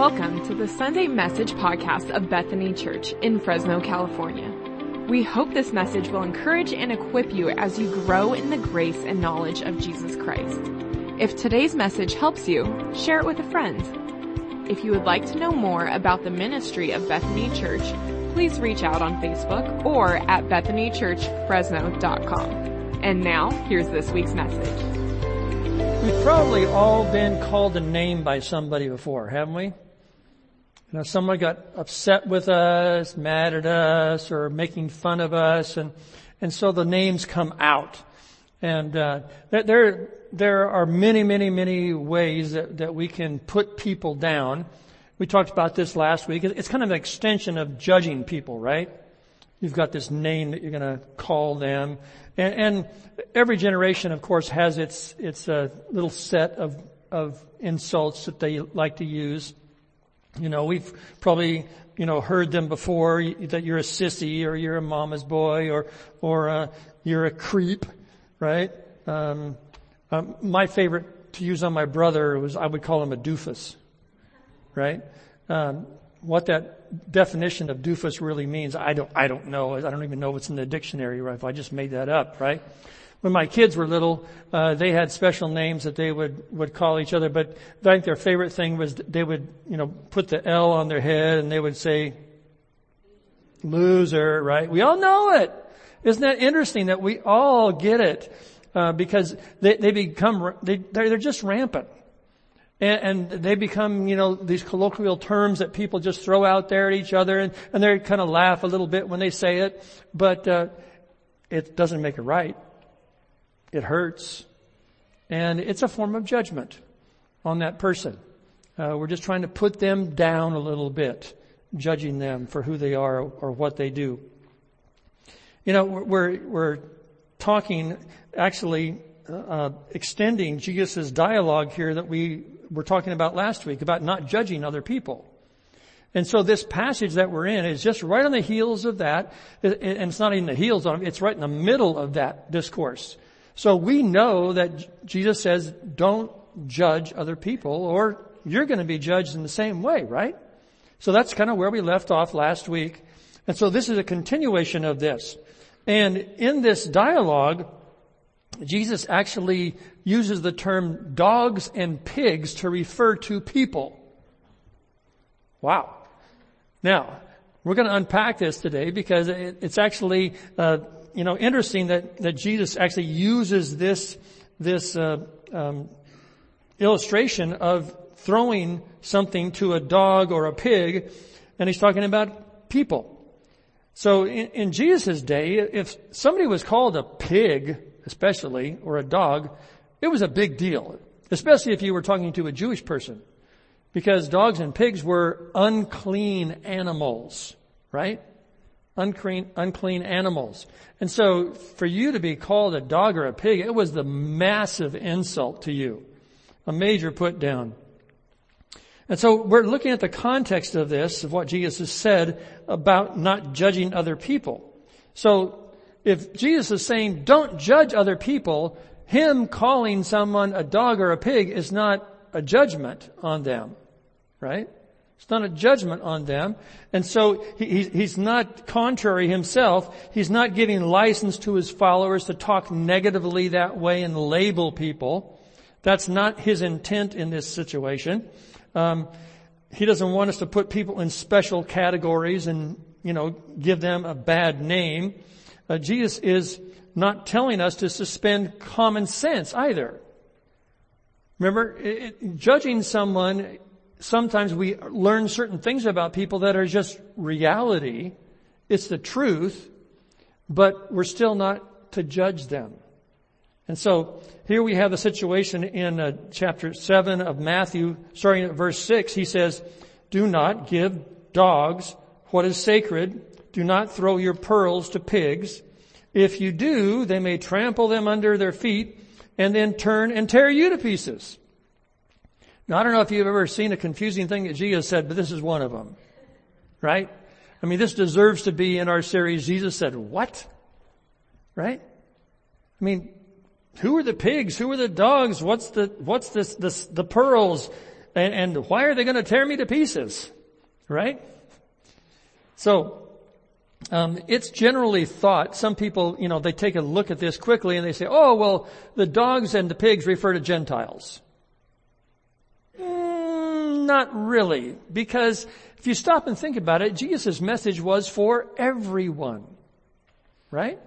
Welcome to the Sunday Message podcast of Bethany Church in Fresno, California. We hope this message will encourage and equip you as you grow in the grace and knowledge of Jesus Christ. If today's message helps you, share it with a friend. If you would like to know more about the ministry of Bethany Church, please reach out on Facebook or at bethanychurchfresno.com. And now, here's this week's message. We've probably all been called a name by somebody before, haven't we? You know, someone got upset with us, mad at us, or making fun of us, and and so the names come out. And uh, there there are many, many, many ways that, that we can put people down. We talked about this last week. It's kind of an extension of judging people, right? You've got this name that you're going to call them. And, and, every generation, of course, has its, its uh, little set of, of insults that they like to use. You know, we've probably, you know, heard them before that you're a sissy or you're a mama's boy or, or, uh, you're a creep, right? Um, um, my favorite to use on my brother was I would call him a doofus, right? Um, what that definition of doofus really means, I don't, I don't know. I don't even know what's in the dictionary, right? If I just made that up, right? When my kids were little, uh, they had special names that they would, would call each other, but I think their favorite thing was they would, you know, put the L on their head and they would say, loser, right? We all know it. Isn't that interesting that we all get it? Uh, because they, they become, they, they're, just rampant. And, and, they become, you know, these colloquial terms that people just throw out there at each other and, and they kind of laugh a little bit when they say it, but, uh, it doesn't make it right. It hurts. And it's a form of judgment on that person. Uh, we're just trying to put them down a little bit, judging them for who they are or what they do. You know, we're, we're talking, actually, uh, extending Jesus' dialogue here that we were talking about last week about not judging other people. And so this passage that we're in is just right on the heels of that, and it's not even the heels of it, it's right in the middle of that discourse. So we know that Jesus says, don't judge other people or you're going to be judged in the same way, right? So that's kind of where we left off last week. And so this is a continuation of this. And in this dialogue, Jesus actually uses the term dogs and pigs to refer to people. Wow. Now, we're going to unpack this today because it's actually, uh, you know, interesting that, that Jesus actually uses this, this, uh, um, illustration of throwing something to a dog or a pig, and he's talking about people. So in, in Jesus' day, if somebody was called a pig, especially, or a dog, it was a big deal. Especially if you were talking to a Jewish person. Because dogs and pigs were unclean animals, right? Unclean, unclean animals. And so for you to be called a dog or a pig, it was the massive insult to you. A major put down. And so we're looking at the context of this, of what Jesus has said about not judging other people. So if Jesus is saying don't judge other people, him calling someone a dog or a pig is not a judgment on them, right? It's not a judgment on them. And so he, he's not contrary himself. He's not giving license to his followers to talk negatively that way and label people. That's not his intent in this situation. Um, he doesn't want us to put people in special categories and, you know, give them a bad name uh, Jesus is not telling us to suspend common sense either. Remember, it, judging someone, sometimes we learn certain things about people that are just reality. It's the truth, but we're still not to judge them. And so here we have a situation in uh, chapter 7 of Matthew, starting at verse 6. He says, do not give dogs what is sacred do not throw your pearls to pigs. If you do, they may trample them under their feet and then turn and tear you to pieces. Now, I don't know if you've ever seen a confusing thing that Jesus said, but this is one of them. Right? I mean, this deserves to be in our series. Jesus said, what? Right? I mean, who are the pigs? Who are the dogs? What's the, what's this, this, the pearls? And, and why are they going to tear me to pieces? Right? So, um, it's generally thought, some people, you know, they take a look at this quickly and they say, oh, well, the dogs and the pigs refer to Gentiles. Not really, because if you stop and think about it, Jesus' message was for everyone. Right?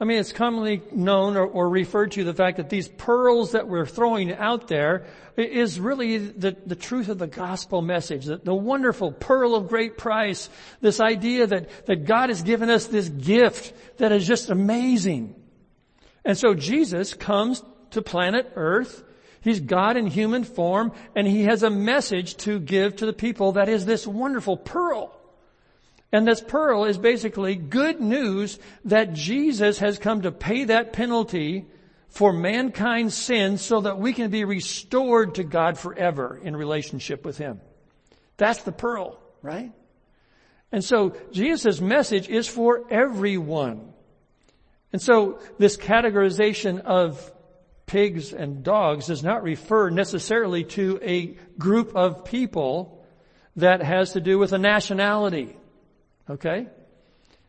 I mean, it's commonly known or, or, referred to the fact that these pearls that we're throwing out there is really the, the truth of the gospel message, the, the wonderful pearl of great price, this idea that, that God has given us this gift that is just amazing. And so Jesus comes to planet earth. He's God in human form and he has a message to give to the people that is this wonderful pearl. And this pearl is basically good news that Jesus has come to pay that penalty for mankind's sin so that we can be restored to God forever in relationship with Him. That's the pearl, right? And so Jesus' message is for everyone. And so this categorization of pigs and dogs does not refer necessarily to a group of people that has to do with a nationality Okay?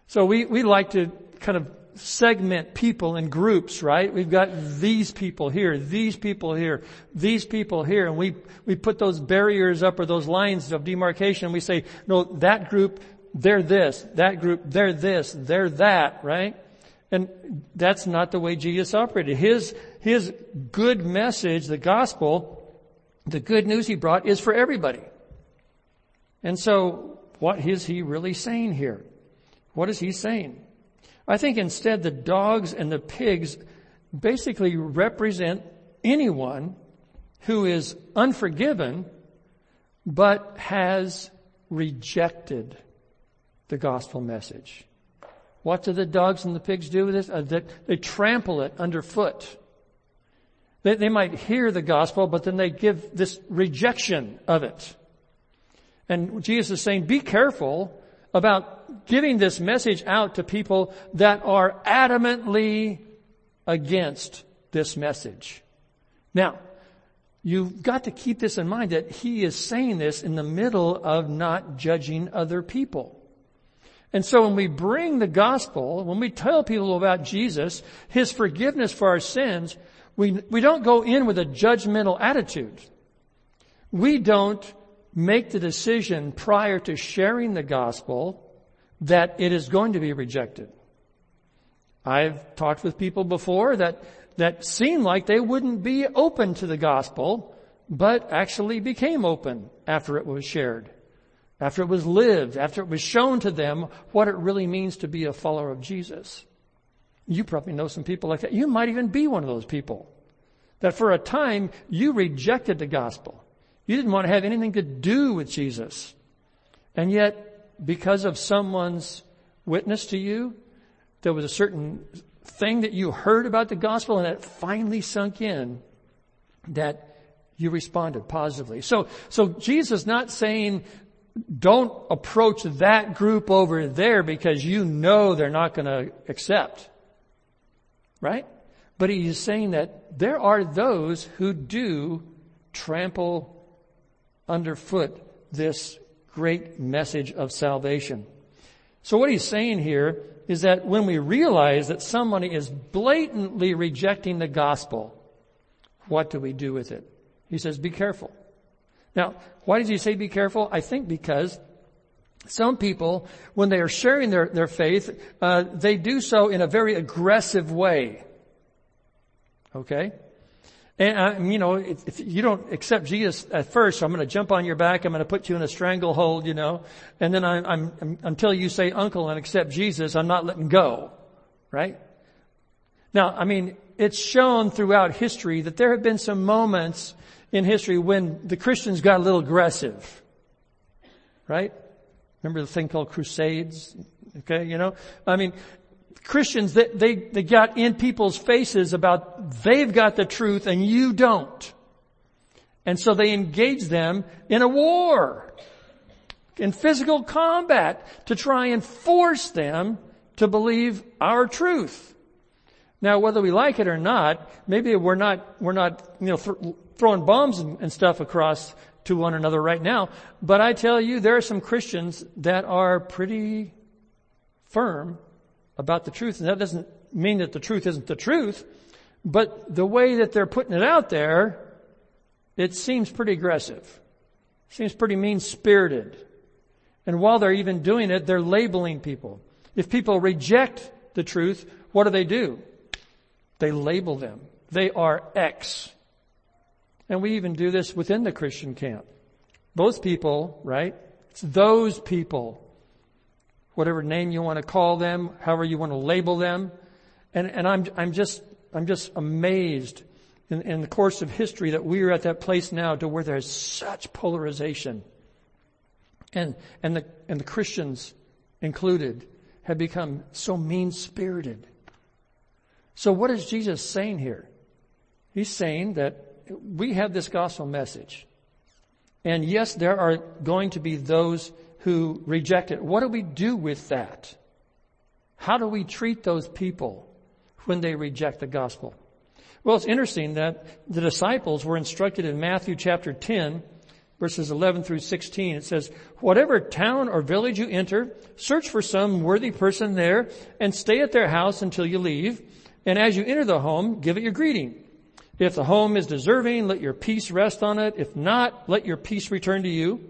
So we, we like to kind of segment people in groups, right? We've got these people here, these people here, these people here, and we, we put those barriers up or those lines of demarcation. and We say, no, that group, they're this, that group, they're this, they're that, right? And that's not the way Jesus operated. His, his good message, the gospel, the good news he brought is for everybody. And so what is he really saying here? What is he saying? I think instead the dogs and the pigs basically represent anyone who is unforgiven but has rejected the gospel message. What do the dogs and the pigs do with this? Uh, they, they, trample it underfoot. They, they might hear the gospel, but then they give this rejection of it. And Jesus is saying, be careful about giving this message out to people that are adamantly against this message. Now, you've got to keep this in mind that he is saying this in the middle of not judging other people. And so when we bring the gospel, when we tell people about Jesus, his forgiveness for our sins, we, we don't go in with a judgmental attitude. We don't make the decision prior to sharing the gospel that it is going to be rejected. I've talked with people before that, that seemed like they wouldn't be open to the gospel, but actually became open after it was shared, after it was lived, after it was shown to them what it really means to be a follower of Jesus. You probably know some people like that. You might even be one of those people that for a time you rejected the gospel. You didn't want to have anything to do with Jesus. And yet, because of someone's witness to you, there was a certain thing that you heard about the gospel and it finally sunk in that you responded positively. So, so Jesus not saying don't approach that group over there because you know they're not going to accept. Right? But he's saying that there are those who do trample underfoot this great message of salvation. So what he's saying here is that when we realize that somebody is blatantly rejecting the gospel, what do we do with it? He says, be careful. Now, why does he say be careful? I think because some people, when they are sharing their, their faith, uh, they do so in a very aggressive way. Okay? And, uh, you know, if, if, you don't accept Jesus at first, I'm going to jump on your back. I'm going to put you in a stranglehold, you know, and then I'm, I'm, I'm, until you say uncle and accept Jesus, I'm not letting go. Right? Now, I mean, it's shown throughout history that there have been some moments in history when the Christians got a little aggressive. Right? Remember the thing called crusades? Okay, you know? I mean, Christians, they, they, they got in people's faces about they've got the truth and you don't. And so they engaged them in a war, in physical combat to try and force them to believe our truth. Now, whether we like it or not, maybe we're not, we're not, you know, th- throwing bombs and, stuff across to one another right now. But I tell you, there are some Christians that are pretty firm about the truth. And that doesn't mean that the truth isn't the truth, but the way that they're putting it out there, it seems pretty aggressive. Seems pretty mean spirited. And while they're even doing it, they're labeling people. If people reject the truth, what do they do? They label them. They are X. And we even do this within the Christian camp. Those people, right? It's those people. Whatever name you want to call them, however you want to label them. And, and I'm, I'm just, I'm just amazed in, in the course of history that we are at that place now to where there's such polarization. And, and the, and the Christians included have become so mean spirited. So what is Jesus saying here? He's saying that we have this gospel message. And yes, there are going to be those who reject it. What do we do with that? How do we treat those people when they reject the gospel? Well, it's interesting that the disciples were instructed in Matthew chapter 10, verses 11 through 16. It says, whatever town or village you enter, search for some worthy person there and stay at their house until you leave. And as you enter the home, give it your greeting. If the home is deserving, let your peace rest on it. If not, let your peace return to you.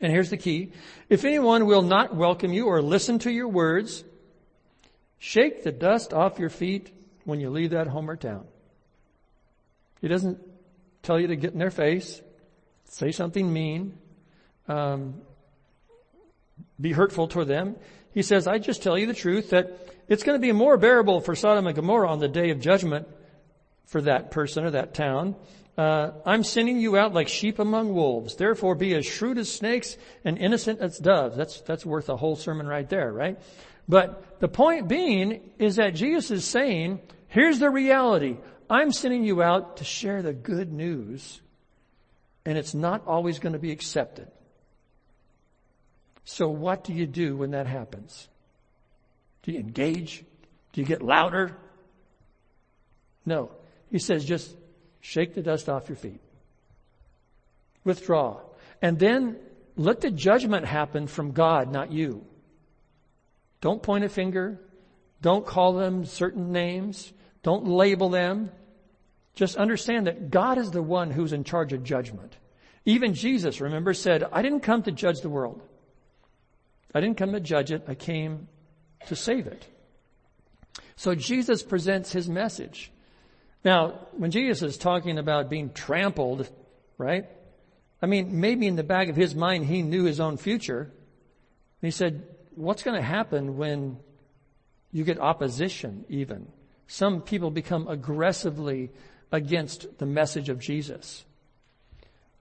And here's the key. If anyone will not welcome you or listen to your words, shake the dust off your feet when you leave that home or town. He doesn't tell you to get in their face, say something mean, um, be hurtful toward them. He says, I just tell you the truth that it's going to be more bearable for Sodom and Gomorrah on the day of judgment for that person or that town. Uh, I'm sending you out like sheep among wolves. Therefore, be as shrewd as snakes and innocent as doves. That's that's worth a whole sermon right there, right? But the point being is that Jesus is saying, here's the reality. I'm sending you out to share the good news, and it's not always going to be accepted. So what do you do when that happens? Do you engage? Do you get louder? No. He says just shake the dust off your feet. Withdraw. And then let the judgment happen from God, not you. Don't point a finger. Don't call them certain names. Don't label them. Just understand that God is the one who's in charge of judgment. Even Jesus, remember, said, I didn't come to judge the world. I didn't come to judge it. I came to save it. So Jesus presents his message. Now, when Jesus is talking about being trampled, right? I mean, maybe in the back of his mind, he knew his own future. He said, what's going to happen when you get opposition even? Some people become aggressively against the message of Jesus.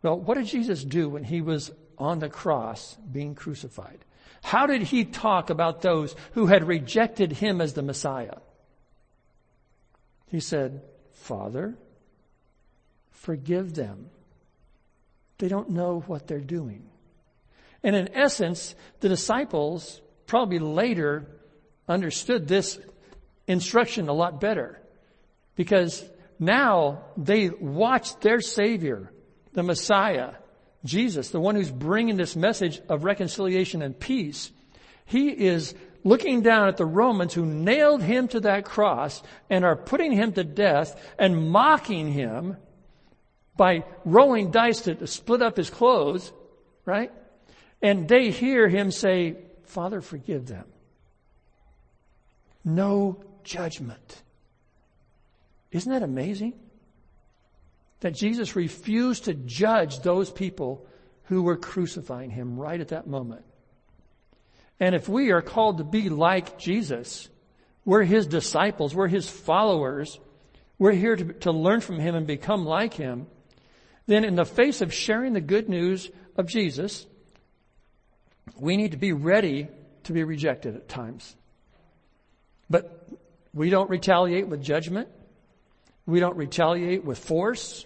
Well, what did Jesus do when he was on the cross being crucified? How did he talk about those who had rejected him as the Messiah? He said, Father, forgive them. They don't know what they're doing. And in essence, the disciples probably later understood this instruction a lot better because now they watched their Savior, the Messiah, Jesus, the one who's bringing this message of reconciliation and peace. He is looking down at the Romans who nailed him to that cross and are putting him to death and mocking him by rolling dice to split up his clothes, right? And they hear him say, Father, forgive them. No judgment. Isn't that amazing? That Jesus refused to judge those people who were crucifying him right at that moment. And if we are called to be like Jesus, we're his disciples, we're his followers, we're here to, to learn from him and become like him, then in the face of sharing the good news of Jesus, we need to be ready to be rejected at times. But we don't retaliate with judgment. We don't retaliate with force.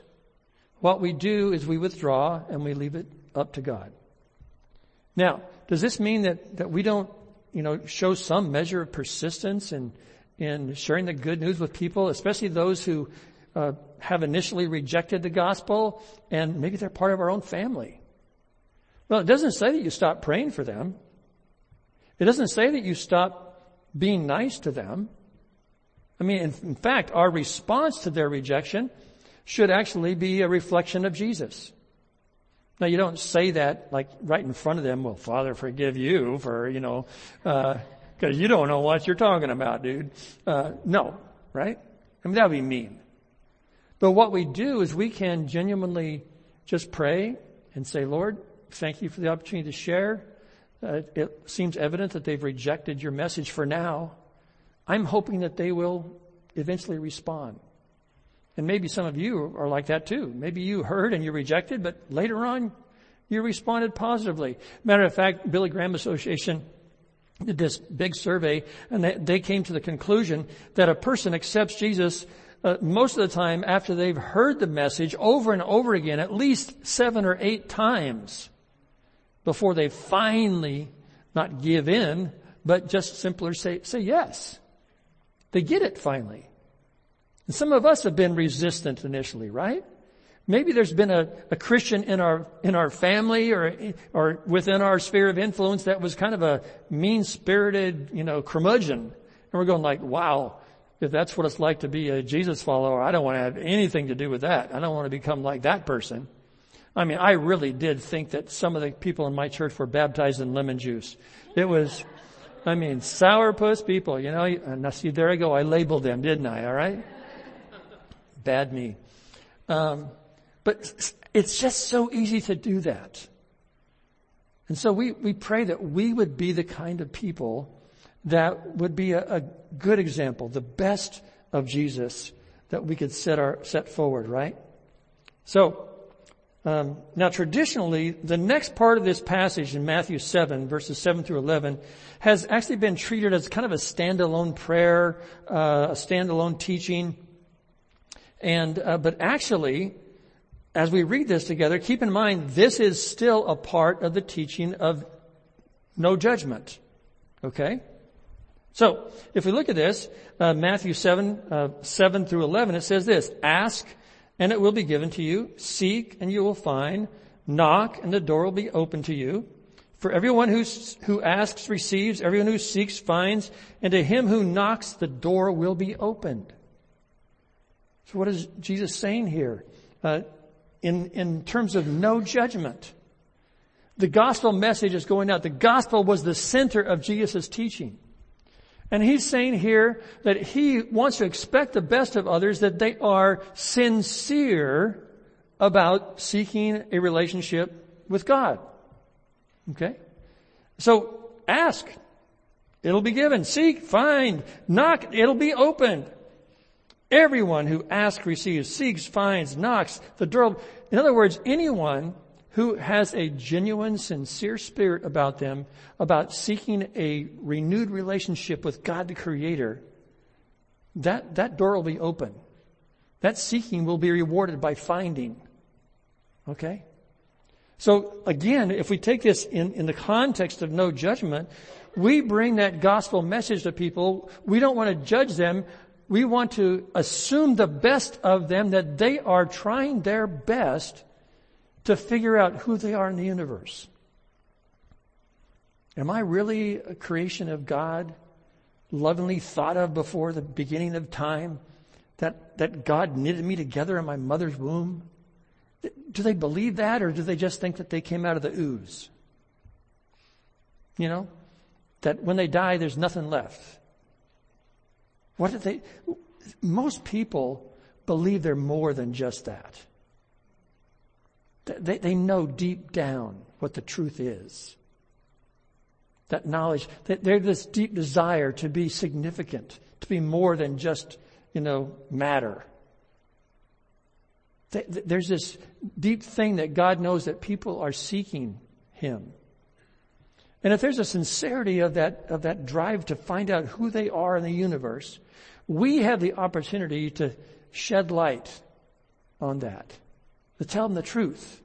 What we do is we withdraw and we leave it up to God. Now, does this mean that, that we don't, you know, show some measure of persistence in, in sharing the good news with people, especially those who uh, have initially rejected the gospel and maybe they're part of our own family. Well, it doesn't say that you stop praying for them. It doesn't say that you stop being nice to them. I mean, in, in fact, our response to their rejection should actually be a reflection of Jesus. Now you don't say that like right in front of them, well, Father, forgive you for, you know, uh, cause you don't know what you're talking about, dude. Uh, no, right? I mean, that would be mean. But what we do is we can genuinely just pray and say, Lord, thank you for the opportunity to share. Uh, it seems evident that they've rejected your message for now. I'm hoping that they will eventually respond. And maybe some of you are like that too. Maybe you heard and you rejected, but later on you responded positively. Matter of fact, Billy Graham Association did this big survey and they, came to the conclusion that a person accepts Jesus uh, most of the time after they've heard the message over and over again, at least seven or eight times before they finally not give in, but just simply say, say yes. They get it finally. And some of us have been resistant initially, right? Maybe there's been a, a Christian in our, in our family or, or within our sphere of influence that was kind of a mean-spirited, you know, curmudgeon. And we're going like, wow, if that's what it's like to be a Jesus follower, I don't want to have anything to do with that. I don't want to become like that person. I mean, I really did think that some of the people in my church were baptized in lemon juice. It was, I mean, sourpuss people, you know, and I see, there I go. I labeled them, didn't I? All right. Bad me. Um, but it's just so easy to do that. And so we, we pray that we would be the kind of people that would be a, a good example, the best of Jesus that we could set our, set forward, right? So, um, now traditionally, the next part of this passage in Matthew 7, verses 7 through 11, has actually been treated as kind of a standalone prayer, uh, a standalone teaching. And, uh, but actually, as we read this together, keep in mind this is still a part of the teaching of no judgment. Okay? So, if we look at this, uh, Matthew 7, uh, 7 through 11, it says this, ask and it will be given to you, seek and you will find, knock and the door will be open to you. For everyone who, who asks receives, everyone who seeks finds, and to him who knocks the door will be opened. So what is Jesus saying here? Uh, in, in terms of no judgment. The gospel message is going out. The gospel was the center of Jesus' teaching. And he's saying here that he wants to expect the best of others, that they are sincere about seeking a relationship with God. Okay? So ask. It'll be given. Seek, find, knock, it'll be opened. Everyone who asks receives, seeks, finds, knocks, the door. In other words, anyone who has a genuine, sincere spirit about them, about seeking a renewed relationship with God the Creator, that, that door will be open. That seeking will be rewarded by finding. Okay? So again, if we take this in, in the context of no judgment, we bring that gospel message to people. We don't want to judge them we want to assume the best of them that they are trying their best to figure out who they are in the universe. Am I really a creation of God, lovingly thought of before the beginning of time? That, that God knitted me together in my mother's womb? Do they believe that or do they just think that they came out of the ooze? You know? That when they die, there's nothing left. What did they, most people believe they're more than just that. They, they know deep down what the truth is. That knowledge, that there's this deep desire to be significant, to be more than just, you know, matter. There's this deep thing that God knows that people are seeking Him. And if there's a sincerity of that, of that drive to find out who they are in the universe, we have the opportunity to shed light on that, to tell them the truth,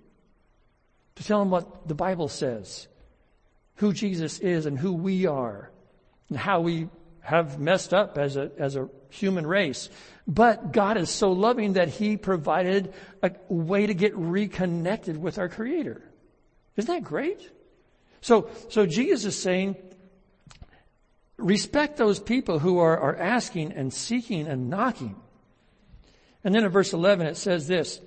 to tell them what the Bible says, who Jesus is and who we are, and how we have messed up as a, as a human race. But God is so loving that He provided a way to get reconnected with our Creator. Isn't that great? So, so Jesus is saying, respect those people who are, are asking and seeking and knocking. And then in verse 11 it says this,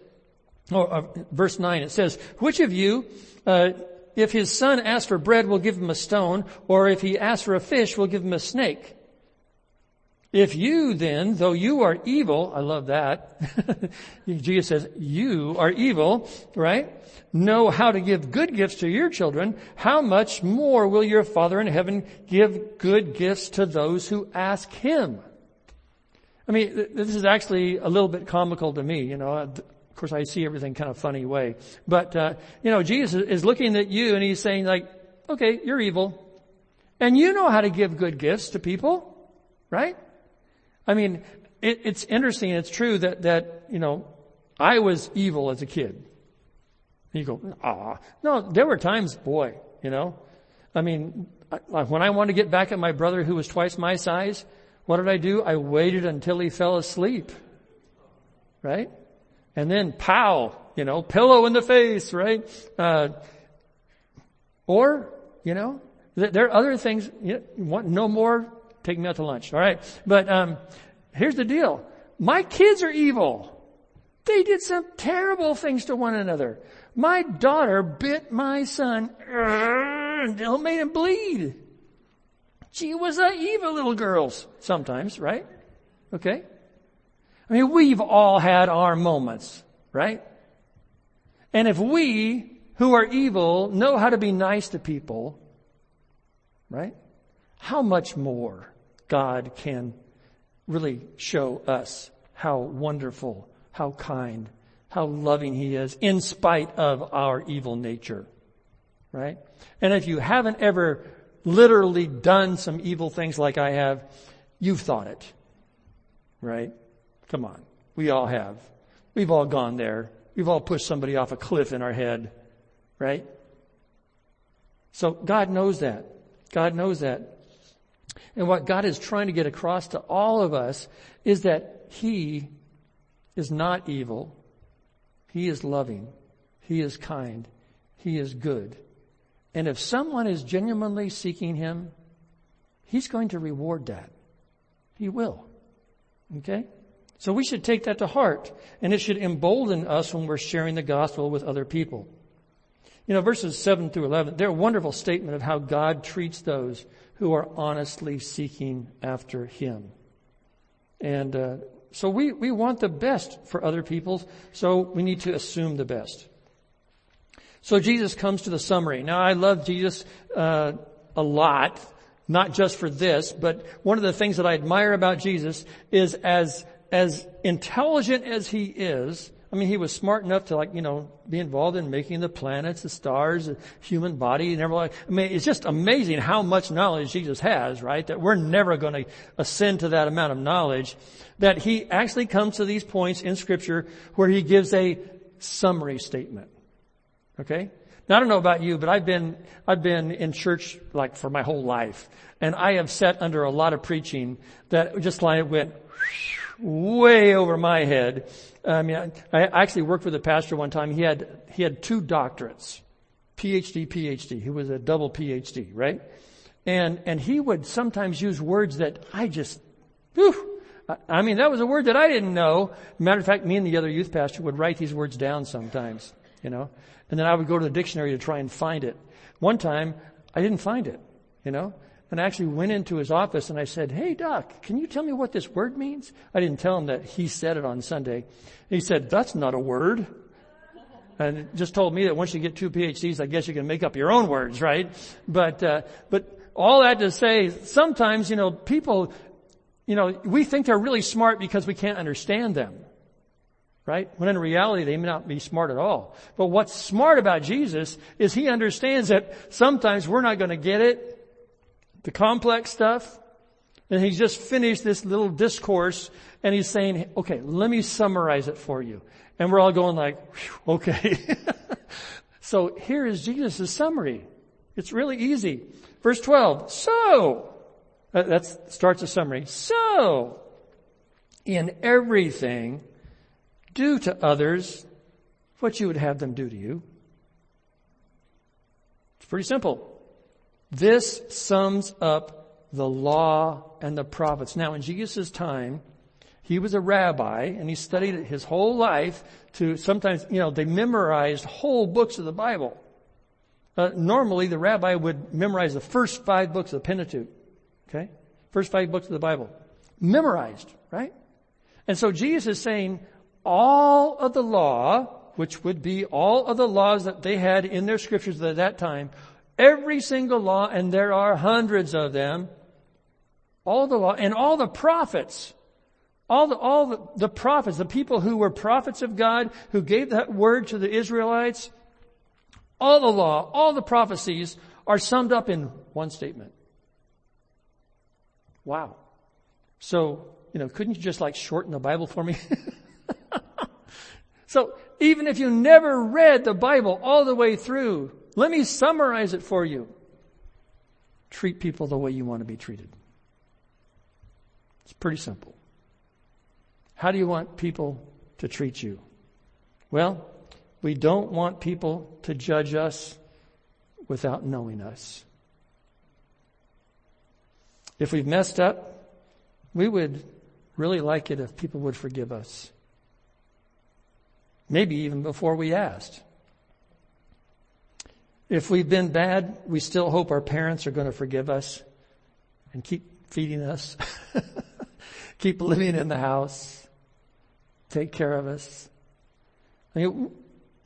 or uh, verse 9 it says, which of you, uh, if his son asks for bread, will give him a stone, or if he asks for a fish, will give him a snake? If you then, though you are evil, I love that. Jesus says, you are evil, right? Know how to give good gifts to your children. How much more will your Father in heaven give good gifts to those who ask Him? I mean, this is actually a little bit comical to me, you know. Of course, I see everything kind of funny way. But, uh, you know, Jesus is looking at you and He's saying like, okay, you're evil. And you know how to give good gifts to people, right? I mean, it, it's interesting. It's true that, that, you know, I was evil as a kid. You go, ah, no, there were times, boy, you know, I mean, I, when I wanted to get back at my brother who was twice my size, what did I do? I waited until he fell asleep. Right? And then pow, you know, pillow in the face, right? Uh, or, you know, there are other things, you know, want no more take me out to lunch. All right. But, um, here's the deal. My kids are evil. They did some terrible things to one another. My daughter bit my son and made him bleed. She was a evil little girls sometimes, right? Okay. I mean, we've all had our moments, right? And if we who are evil know how to be nice to people, right? how much more God can really show us how wonderful, how kind, how loving He is in spite of our evil nature. Right? And if you haven't ever literally done some evil things like I have, you've thought it. Right? Come on. We all have. We've all gone there. We've all pushed somebody off a cliff in our head. Right? So God knows that. God knows that. And what God is trying to get across to all of us is that He is not evil. He is loving. He is kind. He is good. And if someone is genuinely seeking Him, He's going to reward that. He will. Okay? So we should take that to heart and it should embolden us when we're sharing the gospel with other people. You know, verses 7 through 11, they're a wonderful statement of how God treats those who are honestly seeking after Him. And uh, so we, we want the best for other people, so we need to assume the best. So Jesus comes to the summary. Now I love Jesus uh, a lot, not just for this, but one of the things that I admire about Jesus is as as intelligent as he is, I mean, he was smart enough to like, you know, be involved in making the planets, the stars, the human body and everything. I mean, it's just amazing how much knowledge Jesus has, right? That we're never going to ascend to that amount of knowledge. That he actually comes to these points in scripture where he gives a summary statement. Okay? Now I don't know about you, but I've been, I've been in church like for my whole life. And I have sat under a lot of preaching that just like went way over my head. I mean, I, actually worked with a pastor one time. He had, he had two doctorates. PhD, PhD. He was a double PhD, right? And, and he would sometimes use words that I just, whew, I mean, that was a word that I didn't know. Matter of fact, me and the other youth pastor would write these words down sometimes, you know, and then I would go to the dictionary to try and find it. One time, I didn't find it, you know, and I actually went into his office and I said, Hey doc, can you tell me what this word means? I didn't tell him that he said it on Sunday. He said, that's not a word. And just told me that once you get two PhDs, I guess you can make up your own words, right? But, uh, but all that to say, sometimes, you know, people, you know, we think they're really smart because we can't understand them. Right? When in reality, they may not be smart at all. But what's smart about Jesus is he understands that sometimes we're not going to get it the complex stuff. And he's just finished this little discourse and he's saying, okay, let me summarize it for you. And we're all going like, okay. so here is Jesus' summary. It's really easy. Verse 12. So, That starts a summary. So, in everything, do to others what you would have them do to you. It's pretty simple. This sums up the law and the prophets. Now, in Jesus' time, he was a rabbi and he studied it his whole life to sometimes, you know, they memorized whole books of the Bible. Uh, normally, the rabbi would memorize the first five books of the Pentateuch. Okay? First five books of the Bible. Memorized, right? And so Jesus is saying all of the law, which would be all of the laws that they had in their scriptures at that time, every single law, and there are hundreds of them, all the law, and all the prophets, all the, all the, the prophets, the people who were prophets of God, who gave that word to the Israelites, all the law, all the prophecies are summed up in one statement. Wow. So, you know, couldn't you just like shorten the Bible for me? so even if you never read the Bible all the way through, let me summarize it for you. Treat people the way you want to be treated. It's pretty simple. How do you want people to treat you? Well, we don't want people to judge us without knowing us. If we've messed up, we would really like it if people would forgive us. Maybe even before we asked. If we've been bad, we still hope our parents are going to forgive us and keep feeding us, keep living in the house, take care of us. I mean,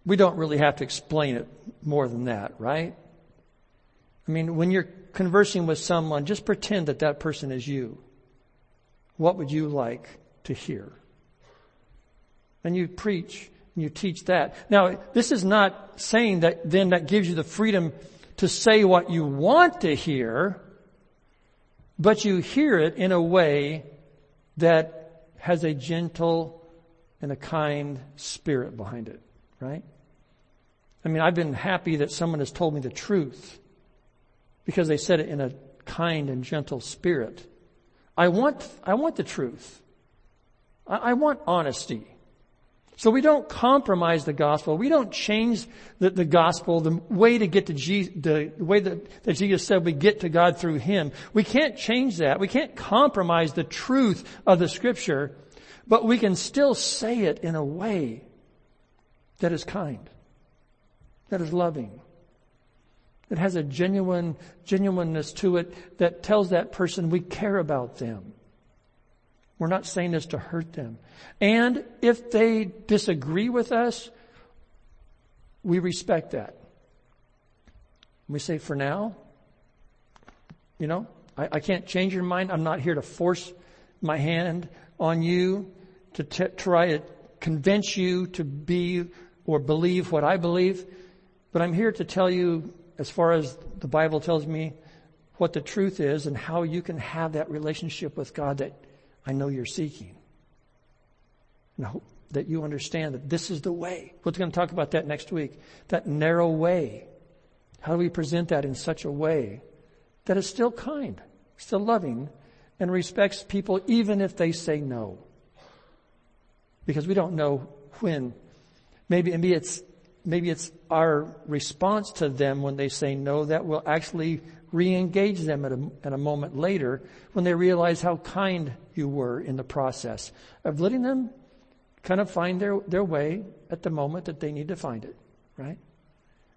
we don't really have to explain it more than that, right? I mean, when you're conversing with someone, just pretend that that person is you. What would you like to hear? And you preach and you teach that. Now, this is not saying that then that gives you the freedom to say what you want to hear, but you hear it in a way that has a gentle and a kind spirit behind it, right? I mean, I've been happy that someone has told me the truth because they said it in a kind and gentle spirit. I want, I want the truth. I, I want honesty. So we don't compromise the gospel. We don't change the, the gospel, the way to get to Jesus, the way that, that Jesus said we get to God through Him. We can't change that. We can't compromise the truth of the scripture, but we can still say it in a way that is kind, that is loving, that has a genuine, genuineness to it that tells that person we care about them. We're not saying this to hurt them. And if they disagree with us, we respect that. We say, for now, you know, I, I can't change your mind. I'm not here to force my hand on you to t- try to convince you to be or believe what I believe. But I'm here to tell you as far as the Bible tells me what the truth is and how you can have that relationship with God that I know you're seeking. And I hope that you understand that this is the way. We're going to talk about that next week. That narrow way. How do we present that in such a way that is still kind, still loving, and respects people even if they say no? Because we don't know when. Maybe, maybe it's maybe it's our response to them when they say no that will actually re-engage them at a, at a moment later when they realize how kind you were in the process of letting them kind of find their, their way at the moment that they need to find it, right?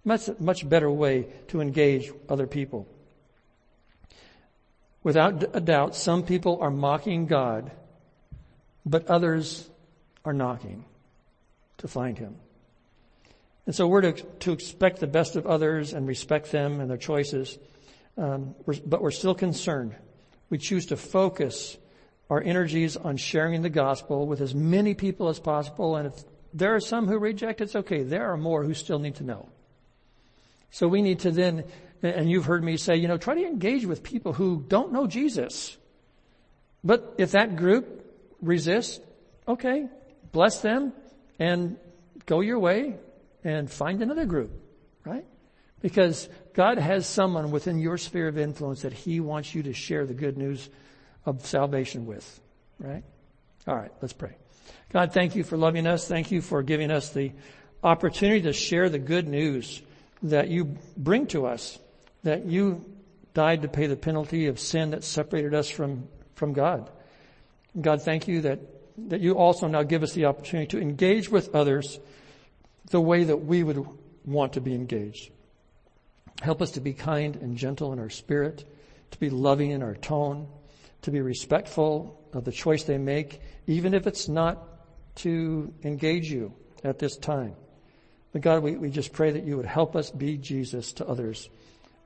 That's a much better way to engage other people. Without a doubt, some people are mocking God, but others are knocking to find Him. And so we're to, to expect the best of others and respect them and their choices, um, but we're still concerned. We choose to focus our energies on sharing the gospel with as many people as possible. And if there are some who reject, it's okay. There are more who still need to know. So we need to then, and you've heard me say, you know, try to engage with people who don't know Jesus. But if that group resists, okay, bless them and go your way and find another group, right? Because God has someone within your sphere of influence that He wants you to share the good news of salvation with. Right? All right, let's pray. God, thank you for loving us. Thank you for giving us the opportunity to share the good news that you bring to us, that you died to pay the penalty of sin that separated us from, from God. God, thank you that, that you also now give us the opportunity to engage with others the way that we would want to be engaged. Help us to be kind and gentle in our spirit, to be loving in our tone, to be respectful of the choice they make, even if it's not to engage you at this time. But God, we, we just pray that you would help us be Jesus to others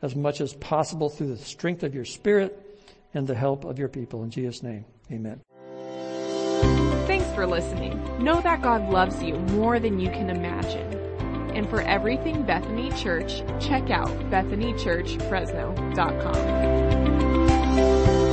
as much as possible through the strength of your spirit and the help of your people. In Jesus' name, amen. Thanks for listening. Know that God loves you more than you can imagine. And for everything Bethany Church, check out bethanychurchfresno.com.